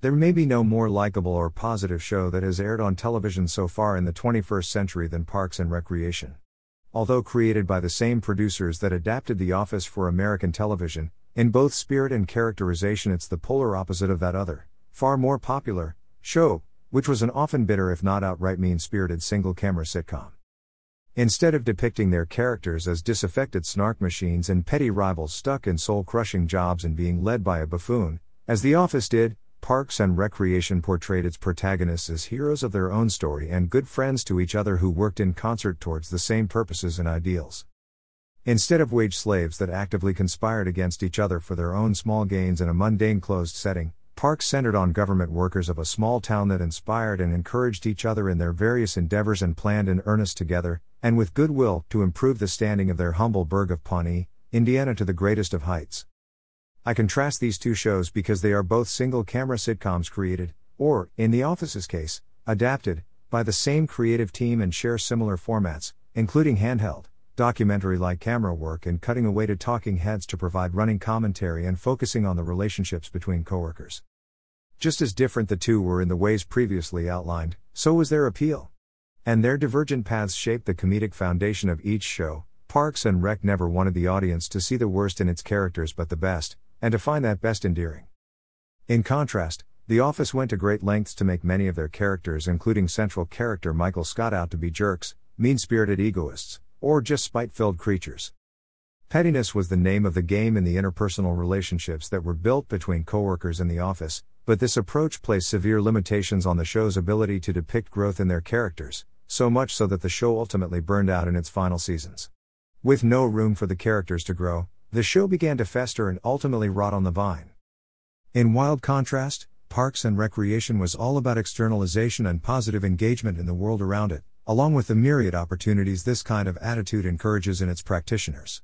There may be no more likable or positive show that has aired on television so far in the 21st century than Parks and Recreation. Although created by the same producers that adapted The Office for American television, in both spirit and characterization it's the polar opposite of that other, far more popular, show, which was an often bitter if not outright mean spirited single camera sitcom. Instead of depicting their characters as disaffected snark machines and petty rivals stuck in soul crushing jobs and being led by a buffoon, as The Office did, Parks and Recreation portrayed its protagonists as heroes of their own story and good friends to each other who worked in concert towards the same purposes and ideals. Instead of wage slaves that actively conspired against each other for their own small gains in a mundane closed setting, Parks centered on government workers of a small town that inspired and encouraged each other in their various endeavors and planned in earnest together, and with goodwill, to improve the standing of their humble burg of Pawnee, Indiana to the greatest of heights. I contrast these two shows because they are both single camera sitcoms created, or, in The Office's case, adapted, by the same creative team and share similar formats, including handheld, documentary like camera work and cutting away to talking heads to provide running commentary and focusing on the relationships between coworkers. Just as different the two were in the ways previously outlined, so was their appeal. And their divergent paths shaped the comedic foundation of each show. Parks and Rec never wanted the audience to see the worst in its characters but the best, and to find that best endearing. In contrast, The Office went to great lengths to make many of their characters, including central character Michael Scott, out to be jerks, mean spirited egoists, or just spite filled creatures. Pettiness was the name of the game in the interpersonal relationships that were built between coworkers in the office, but this approach placed severe limitations on the show's ability to depict growth in their characters, so much so that the show ultimately burned out in its final seasons. With no room for the characters to grow, the show began to fester and ultimately rot on the vine. In wild contrast, Parks and Recreation was all about externalization and positive engagement in the world around it, along with the myriad opportunities this kind of attitude encourages in its practitioners.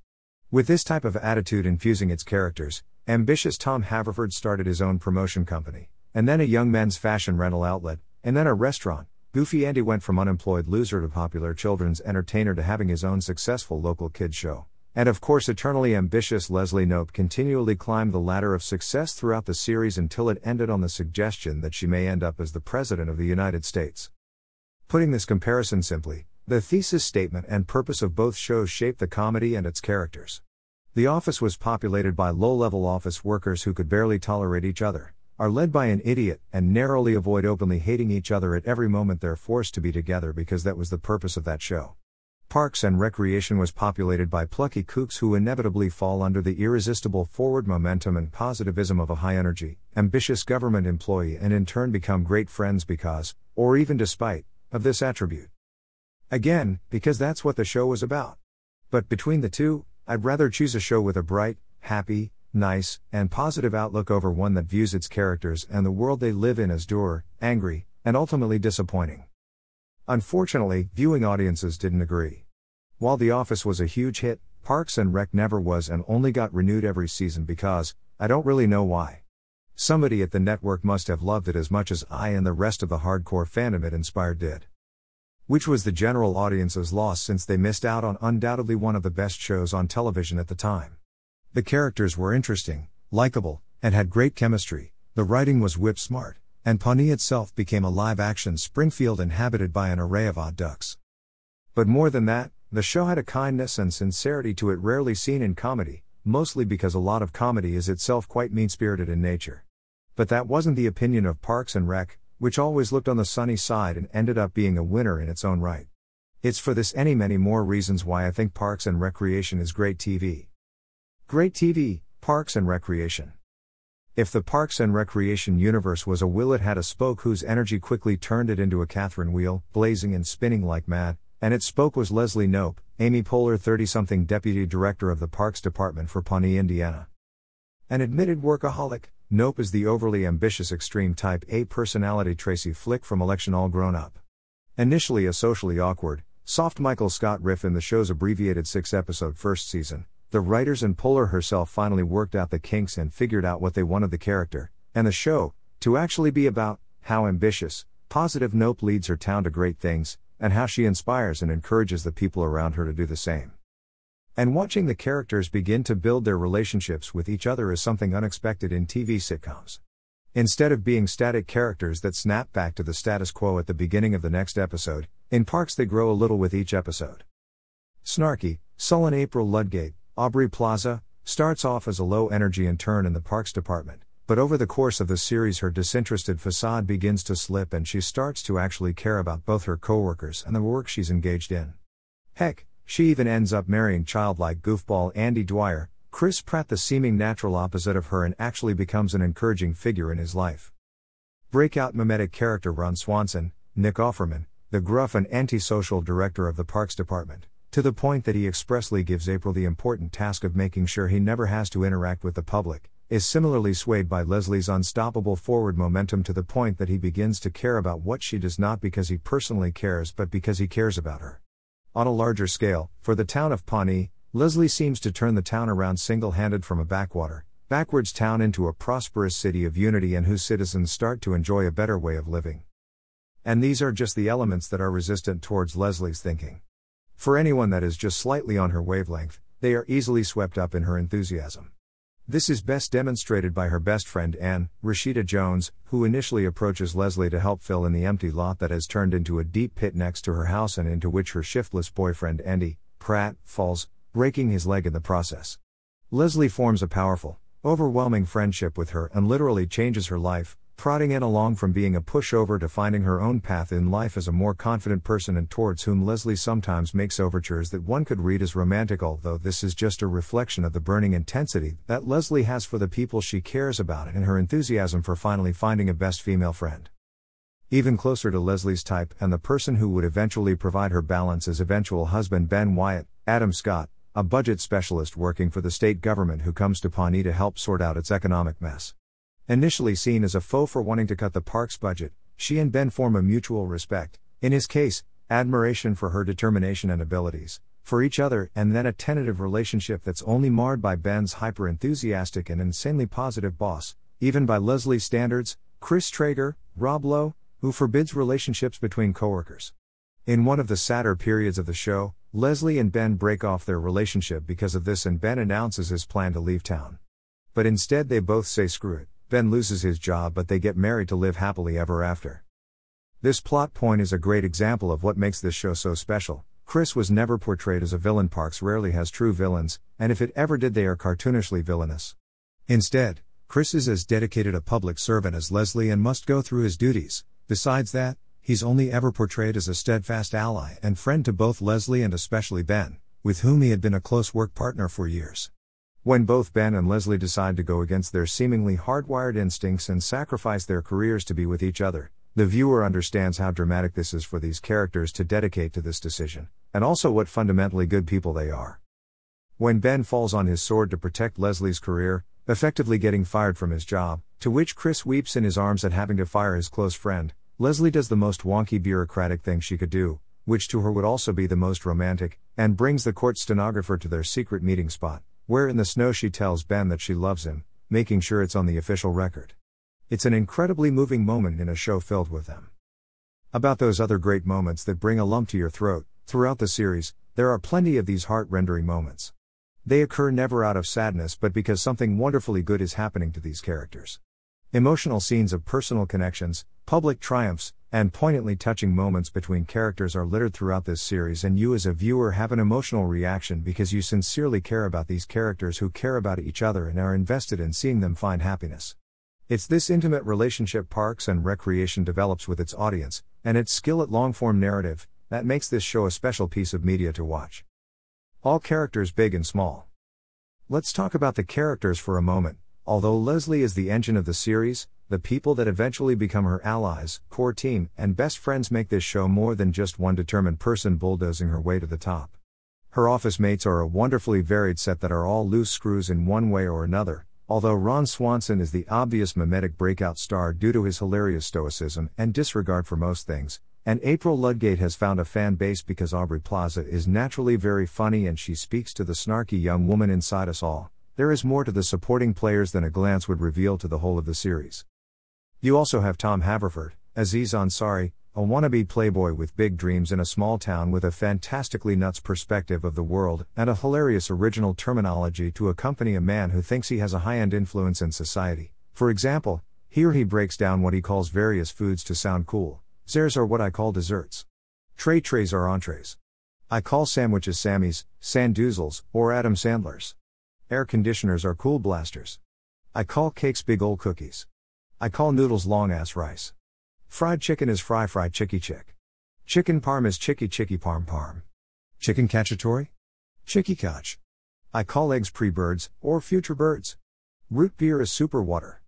With this type of attitude infusing its characters, ambitious Tom Haverford started his own promotion company, and then a young men's fashion rental outlet, and then a restaurant. Goofy Andy went from unemployed loser to popular children's entertainer to having his own successful local kids show. And of course, eternally ambitious Leslie Knope continually climbed the ladder of success throughout the series until it ended on the suggestion that she may end up as the President of the United States. Putting this comparison simply, the thesis statement and purpose of both shows shape the comedy and its characters. The office was populated by low level office workers who could barely tolerate each other, are led by an idiot, and narrowly avoid openly hating each other at every moment they're forced to be together because that was the purpose of that show. Parks and Recreation was populated by plucky kooks who inevitably fall under the irresistible forward momentum and positivism of a high energy, ambitious government employee and in turn become great friends because, or even despite, of this attribute. Again, because that's what the show was about. But between the two, I'd rather choose a show with a bright, happy, nice, and positive outlook over one that views its characters and the world they live in as dour, angry, and ultimately disappointing. Unfortunately, viewing audiences didn't agree. While The Office was a huge hit, Parks and Rec never was and only got renewed every season because, I don't really know why. Somebody at the network must have loved it as much as I and the rest of the hardcore fandom it inspired did. Which was the general audience's loss since they missed out on undoubtedly one of the best shows on television at the time. The characters were interesting, likable, and had great chemistry, the writing was whip smart, and Pawnee itself became a live action Springfield inhabited by an array of odd ducks. But more than that, the show had a kindness and sincerity to it rarely seen in comedy, mostly because a lot of comedy is itself quite mean spirited in nature. But that wasn't the opinion of Parks and Rec, which always looked on the sunny side and ended up being a winner in its own right. It's for this any many more reasons why I think Parks and Recreation is great TV. Great TV, Parks and Recreation. If the Parks and Recreation universe was a wheel, it had a spoke whose energy quickly turned it into a Catherine wheel, blazing and spinning like mad, and its spoke was Leslie Knope, Amy Poehler, 30 something deputy director of the Parks Department for Pawnee, Indiana. An admitted workaholic, Knope is the overly ambitious extreme type A personality Tracy Flick from Election All Grown Up. Initially a socially awkward, soft Michael Scott riff in the show's abbreviated six episode first season, the writers and Poehler herself finally worked out the kinks and figured out what they wanted the character, and the show, to actually be about how ambitious, positive Knope leads her town to great things, and how she inspires and encourages the people around her to do the same. And watching the characters begin to build their relationships with each other is something unexpected in TV sitcoms. Instead of being static characters that snap back to the status quo at the beginning of the next episode, in Parks they grow a little with each episode. Snarky, sullen April Ludgate, Aubrey Plaza, starts off as a low energy intern in the Parks department, but over the course of the series her disinterested facade begins to slip and she starts to actually care about both her coworkers and the work she's engaged in. Heck, she even ends up marrying childlike goofball Andy Dwyer, Chris Pratt, the seeming natural opposite of her, and actually becomes an encouraging figure in his life. Breakout mimetic character Ron Swanson, Nick Offerman, the gruff and antisocial director of the Parks Department, to the point that he expressly gives April the important task of making sure he never has to interact with the public, is similarly swayed by Leslie's unstoppable forward momentum to the point that he begins to care about what she does not because he personally cares but because he cares about her. On a larger scale, for the town of Pawnee, Leslie seems to turn the town around single handed from a backwater, backwards town into a prosperous city of unity and whose citizens start to enjoy a better way of living. And these are just the elements that are resistant towards Leslie's thinking. For anyone that is just slightly on her wavelength, they are easily swept up in her enthusiasm. This is best demonstrated by her best friend Anne, Rashida Jones, who initially approaches Leslie to help fill in the empty lot that has turned into a deep pit next to her house and into which her shiftless boyfriend Andy, Pratt, falls, breaking his leg in the process. Leslie forms a powerful, overwhelming friendship with her and literally changes her life, prodding Anne along from being a pushover to finding her own path in life as a more confident person and towards whom Leslie sometimes makes overtures that one could read as romantic, although this is just a reflection of the burning intensity that Leslie has for the people she cares about and her enthusiasm for finally finding a best female friend. Even closer to Leslie's type and the person who would eventually provide her balance is eventual husband Ben Wyatt, Adam Scott, a budget specialist working for the state government who comes to Pawnee to help sort out its economic mess. Initially seen as a foe for wanting to cut the park's budget, she and Ben form a mutual respect, in his case, admiration for her determination and abilities, for each other, and then a tentative relationship that's only marred by Ben's hyper enthusiastic and insanely positive boss, even by Leslie's standards, Chris Traeger, Rob Lowe, who forbids relationships between coworkers. In one of the sadder periods of the show, Leslie and Ben break off their relationship because of this, and Ben announces his plan to leave town. But instead, they both say screw it. Ben loses his job, but they get married to live happily ever after. This plot point is a great example of what makes this show so special. Chris was never portrayed as a villain. Parks rarely has true villains, and if it ever did, they are cartoonishly villainous. Instead, Chris is as dedicated a public servant as Leslie and must go through his duties. Besides that, he's only ever portrayed as a steadfast ally and friend to both Leslie and especially Ben, with whom he had been a close work partner for years. When both Ben and Leslie decide to go against their seemingly hardwired instincts and sacrifice their careers to be with each other, the viewer understands how dramatic this is for these characters to dedicate to this decision, and also what fundamentally good people they are. When Ben falls on his sword to protect Leslie's career, effectively getting fired from his job, to which Chris weeps in his arms at having to fire his close friend, Leslie does the most wonky bureaucratic thing she could do, which to her would also be the most romantic, and brings the court stenographer to their secret meeting spot, where in the snow she tells Ben that she loves him, making sure it's on the official record. It's an incredibly moving moment in a show filled with them. About those other great moments that bring a lump to your throat, throughout the series, there are plenty of these heart rendering moments. They occur never out of sadness but because something wonderfully good is happening to these characters. Emotional scenes of personal connections, public triumphs, and poignantly touching moments between characters are littered throughout this series, and you as a viewer have an emotional reaction because you sincerely care about these characters who care about each other and are invested in seeing them find happiness. It's this intimate relationship Parks and Recreation develops with its audience, and its skill at long form narrative, that makes this show a special piece of media to watch. All characters big and small. Let's talk about the characters for a moment. Although Leslie is the engine of the series, the people that eventually become her allies, core team, and best friends make this show more than just one determined person bulldozing her way to the top. Her office mates are a wonderfully varied set that are all loose screws in one way or another, although Ron Swanson is the obvious mimetic breakout star due to his hilarious stoicism and disregard for most things, and April Ludgate has found a fan base because Aubrey Plaza is naturally very funny and she speaks to the snarky young woman inside us all. There is more to the supporting players than a glance would reveal to the whole of the series. You also have Tom Haverford, Aziz Ansari, a wannabe playboy with big dreams in a small town with a fantastically nuts perspective of the world and a hilarious original terminology to accompany a man who thinks he has a high end influence in society. For example, Here he breaks down what he calls various foods to sound cool. Zerts are what I call desserts. Tray trays are entrees. I call sandwiches Sammys, Sandoozles, or Adam Sandlers. Air conditioners are cool blasters. I call cakes big ol' cookies. I call noodles long ass rice. Fried chicken is fry fry chicky chick. Chicken parm is chicky chicky parm parm. Chicken cacciatore? Chicky cach. I call eggs pre birds, or future birds. Root beer is super water.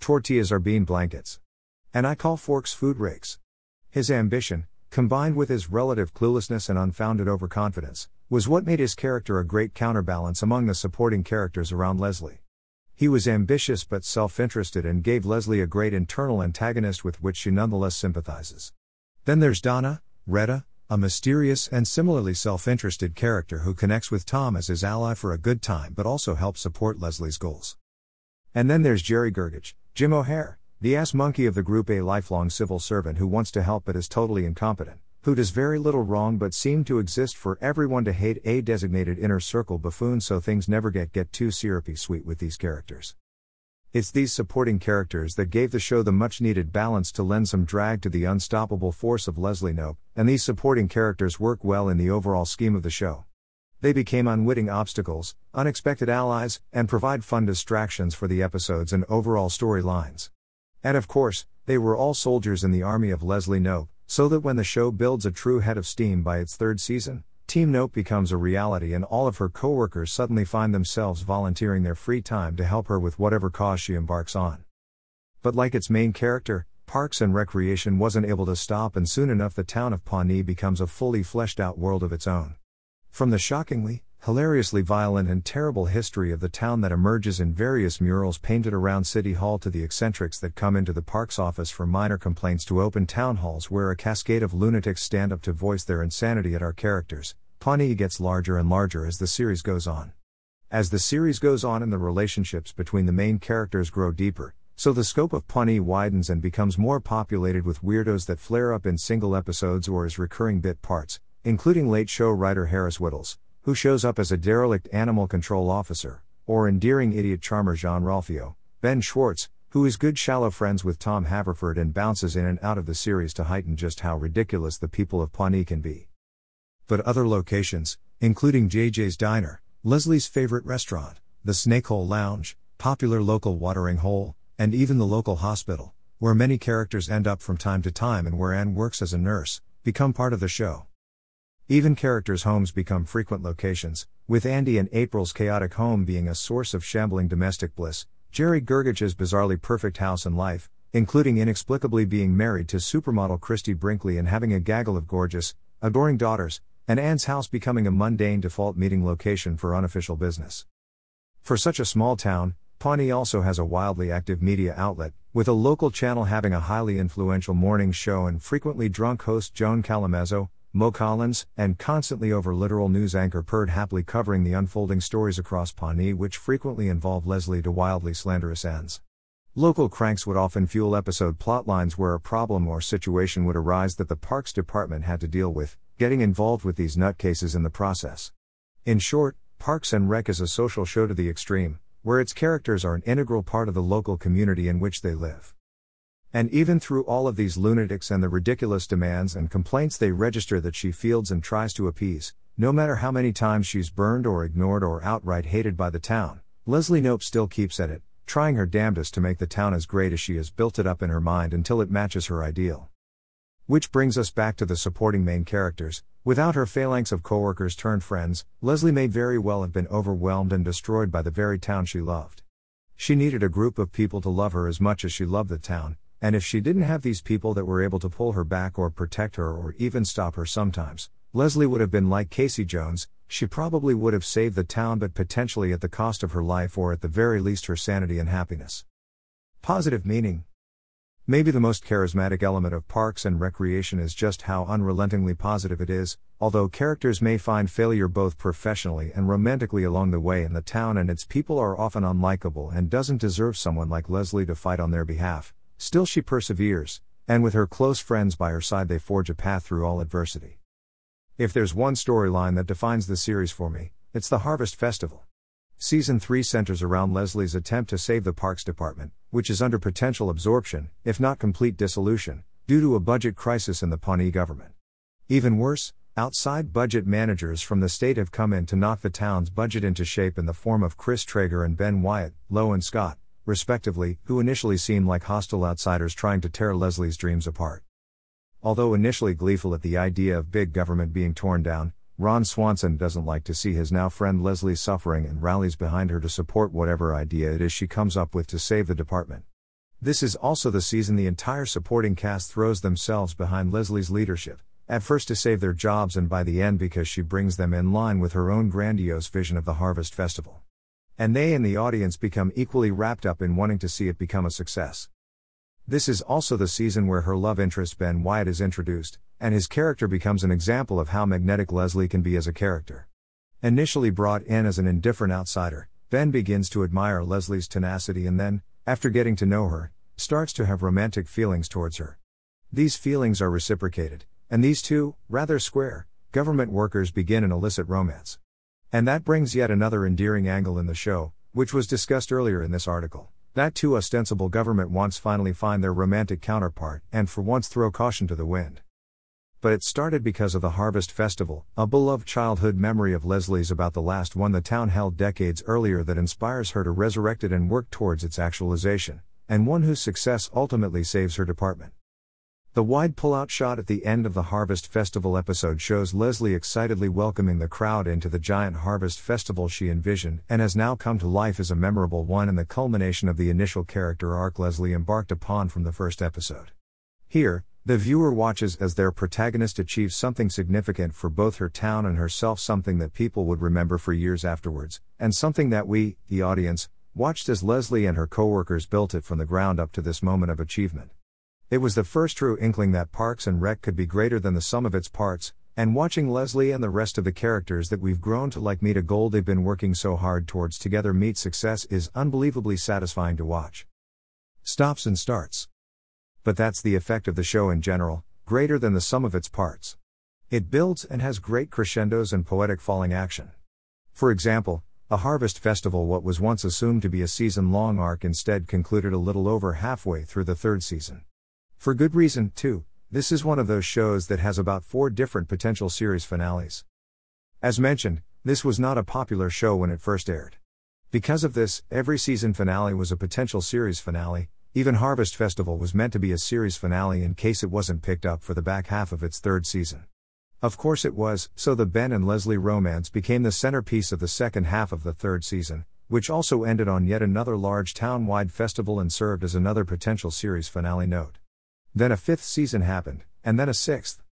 Tortillas are bean blankets. And I call forks food rakes. His ambition, combined with his relative cluelessness and unfounded overconfidence, was what made his character a great counterbalance among the supporting characters around Leslie. He was ambitious but self interested and gave Leslie a great internal antagonist with which she nonetheless sympathizes. Then there's Donna, Retta, a mysterious and similarly self interested character who connects with Tom as his ally for a good time but also helps support Leslie's goals. And then there's Jerry Gergich, Jim O'Heir, the ass monkey of the group, a lifelong civil servant who wants to help but is totally incompetent, who does very little wrong but seem to exist for everyone to hate, a designated inner circle buffoon, so things never get get too syrupy sweet with these characters. It's these supporting characters that gave the show the much needed balance to lend some drag to the unstoppable force of Leslie Knope, and these supporting characters work well in the overall scheme of the show. They became unwitting obstacles, unexpected allies, and provide fun distractions for the episodes and overall storylines. And of course, they were all soldiers in the army of Leslie Knope, so that when the show builds a true head of steam by its third season, Team Knope becomes a reality and all of her coworkers suddenly find themselves volunteering their free time to help her with whatever cause she embarks on. But like its main character, Parks and Recreation wasn't able to stop and soon enough the town of Pawnee becomes a fully fleshed out world of its own. From the shockingly, hilariously violent and terrible history of the town that emerges in various murals painted around City Hall to the eccentrics that come into the park's office for minor complaints to open town halls where a cascade of lunatics stand up to voice their insanity at our characters, Pawnee gets larger and larger as the series goes on. As the series goes on and the relationships between the main characters grow deeper, so the scope of Pawnee widens and becomes more populated with weirdos that flare up in single episodes or as recurring bit parts, including late show writer Harris Wittels, who shows up as a derelict animal control officer, or endearing idiot charmer Jean Ralphio, Ben Schwartz, who is good shallow friends with Tom Haverford and bounces in and out of the series to heighten just how ridiculous the people of Pawnee can be. But other locations, including JJ's Diner, Leslie's favorite restaurant, the Snakehole Lounge, popular local watering hole, and even the local hospital, where many characters end up from time to time and where Anne works as a nurse, become part of the show. Even characters' homes become frequent locations, with Andy and April's chaotic home being a source of shambling domestic bliss, Jerry Gergich's bizarrely perfect house and life, including inexplicably being married to supermodel Christie Brinkley and having a gaggle of gorgeous, adoring daughters, and Anne's house becoming a mundane default meeting location for unofficial business. For such a small town, Pawnee also has a wildly active media outlet, with a local channel having a highly influential morning show and frequently drunk host Joan Callamezzo, Mo Collins, and constantly over literal news anchor Perd Hapley covering the unfolding stories across Pawnee, which frequently involve Leslie to wildly slanderous ends. Local cranks would often fuel episode plotlines where a problem or situation would arise that the Parks Department had to deal with, getting involved with these nutcases in the process. In short, Parks and Rec is a social show to the extreme, where its characters are an integral part of the local community in which they live. And even through all of these lunatics and the ridiculous demands and complaints they register that she fields and tries to appease, no matter how many times she's burned or ignored or outright hated by the town, Leslie Knope still keeps at it, trying her damnedest to make the town as great as she has built it up in her mind until it matches her ideal. Which brings us back to the supporting main characters. Without her phalanx of coworkers turned friends, Leslie may very well have been overwhelmed and destroyed by the very town she loved. She needed a group of people to love her as much as she loved the town, and if she didn't have these people that were able to pull her back or protect her or even stop her sometimes, Leslie would have been like Casey Jones, she probably would have saved the town but potentially at the cost of her life or at the very least her sanity and happiness. Positive meaning. Maybe the most charismatic element of parks and recreation is just how unrelentingly positive it is, although characters may find failure both professionally and romantically along the way and the town and its people are often unlikable and doesn't deserve someone like Leslie to fight on their behalf. Still, she perseveres, and with her close friends by her side, they forge a path through all adversity. If there's one storyline that defines the series for me, it's the Harvest Festival. Season 3 centers around Leslie's attempt to save the Parks Department, which is under potential absorption, if not complete dissolution, due to a budget crisis in the Pawnee government. Even worse, outside budget managers from the state have come in to knock the town's budget into shape in the form of Chris Traeger and Ben Wyatt, Lowe and Scott, respectively, who initially seemed like hostile outsiders trying to tear Leslie's dreams apart. Although initially gleeful at the idea of big government being torn down, Ron Swanson doesn't like to see his now friend Leslie suffering and rallies behind her to support whatever idea it is she comes up with to save the department. This is also the season the entire supporting cast throws themselves behind Leslie's leadership, at first to save their jobs and by the end because she brings them in line with her own grandiose vision of the Harvest Festival. And they and the audience become equally wrapped up in wanting to see it become a success. This is also the season where her love interest Ben Wyatt is introduced, and his character becomes an example of how magnetic Leslie can be as a character. Initially brought in as an indifferent outsider, Ben begins to admire Leslie's tenacity and then, after getting to know her, starts to have romantic feelings towards her. These feelings are reciprocated, and these two, rather square, government workers begin an illicit romance. And that brings yet another endearing angle in the show, which was discussed earlier in this article. That two ostensible government wants finally find their romantic counterpart and for once throw caution to the wind but it started because of the Harvest Festival, a beloved childhood memory of Leslie's about the last one the town held decades earlier that inspires her to resurrect it and work towards its actualization, and one whose success ultimately saves her department. The wide pullout shot at the end of the Harvest Festival episode shows Leslie excitedly welcoming the crowd into the giant Harvest Festival she envisioned and has now come to life as a memorable one and the culmination of the initial character arc Leslie embarked upon from the first episode. Here, the viewer watches as their protagonist achieves something significant for both her town and herself, something that people would remember for years afterwards, and something that we, the audience, watched as Leslie and her coworkers built it from the ground up to this moment of achievement. It was the first true inkling that Parks and Rec could be greater than the sum of its parts, and watching Leslie and the rest of the characters that we've grown to like meet a goal they've been working so hard towards together meet success is unbelievably satisfying to watch. Stops and starts but that's the effect of the show in general, greater than the sum of its parts. It builds and has great crescendos and poetic falling action. For example, a harvest festival, what was once assumed to be a season long arc, instead concluded a little over halfway through the third season. For good reason, too, this is one of those shows that has about four different potential series finales. As mentioned, this was not a popular show when it first aired. Because of this, every season finale was a potential series finale, even Harvest Festival was meant to be a series finale in case it wasn't picked up for the back half of its third season. Of course it was, so the Ben and Leslie romance became the centerpiece of the second half of the third season, which also ended on yet another large town wide festival and served as another potential series finale note. Then a fifth season happened, and then a sixth.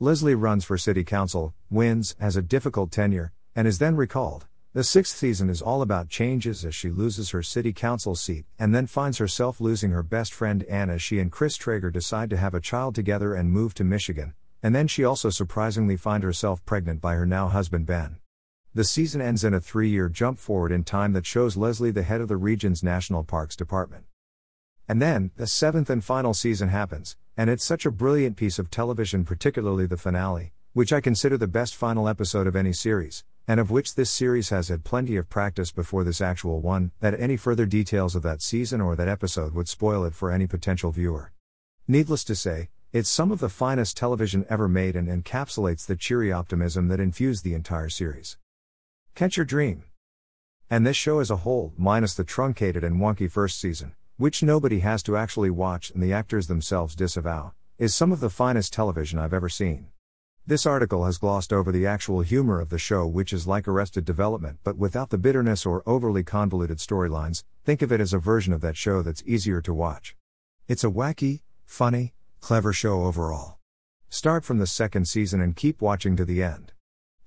Leslie runs for city council, wins, has a difficult tenure, and is then recalled. The sixth season is all about changes as she loses her city council seat and then finds herself losing her best friend Anne as she and Chris Traeger decide to have a child together and move to Michigan, and then she also surprisingly finds herself pregnant by her now husband Ben. The season ends in a three year jump forward in time that shows Leslie the head of the region's National Parks Department. And then, the seventh and final season happens, and it's such a brilliant piece of television, particularly the finale, which I consider the best final episode of any series and of which this series has had plenty of practice before this actual one, that any further details of that season or that episode would spoil it for any potential viewer. Needless to say, it's some of the finest television ever made and encapsulates the cheery optimism that infused the entire series. Catch Your Dream. And this show as a whole, minus the truncated and wonky first season, which nobody has to actually watch and the actors themselves disavow, is some of the finest television I've ever seen. This article has glossed over the actual humor of the show, which is like Arrested Development but without the bitterness or overly convoluted storylines. Think of it as a version of that show that's easier to watch. It's a wacky, funny, clever show overall. Start from the second season and keep watching to the end.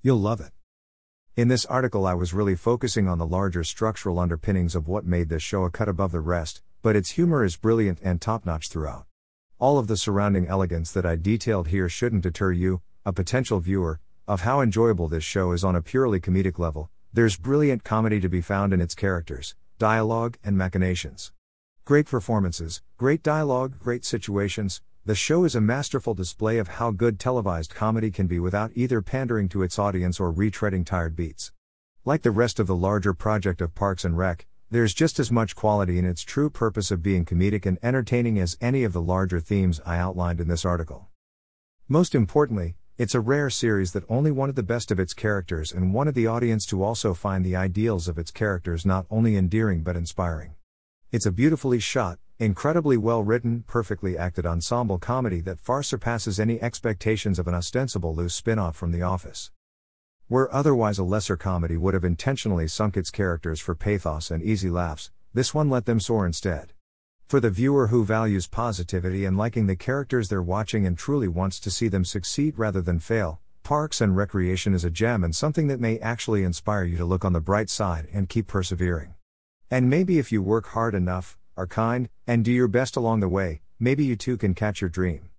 You'll love it. In this article, I was really focusing on the larger structural underpinnings of what made this show a cut above the rest, but its humor is brilliant and top notch throughout. All of the surrounding elegance that I detailed here shouldn't deter you, a potential viewer, of how enjoyable this show is on a purely comedic level, there's brilliant comedy to be found in its characters, dialogue, and machinations. Great performances, great dialogue, great situations. The show is a masterful display of how good televised comedy can be without either pandering to its audience or retreading tired beats. Like the rest of the larger project of Parks and Rec, there's just as much quality in its true purpose of being comedic and entertaining as any of the larger themes I outlined in this article. Most importantly, it's a rare series that only wanted the best of its characters and wanted the audience to also find the ideals of its characters not only endearing but inspiring. It's a beautifully shot, incredibly well written, perfectly acted ensemble comedy that far surpasses any expectations of an ostensible loose spin off from The Office. Where otherwise a lesser comedy would have intentionally sunk its characters for pathos and easy laughs, this one let them soar instead. For the viewer who values positivity and liking the characters they're watching and truly wants to see them succeed rather than fail, Parks and Recreation is a gem and something that may actually inspire you to look on the bright side and keep persevering. And maybe if you work hard enough, are kind, and do your best along the way, maybe you too can catch your dream.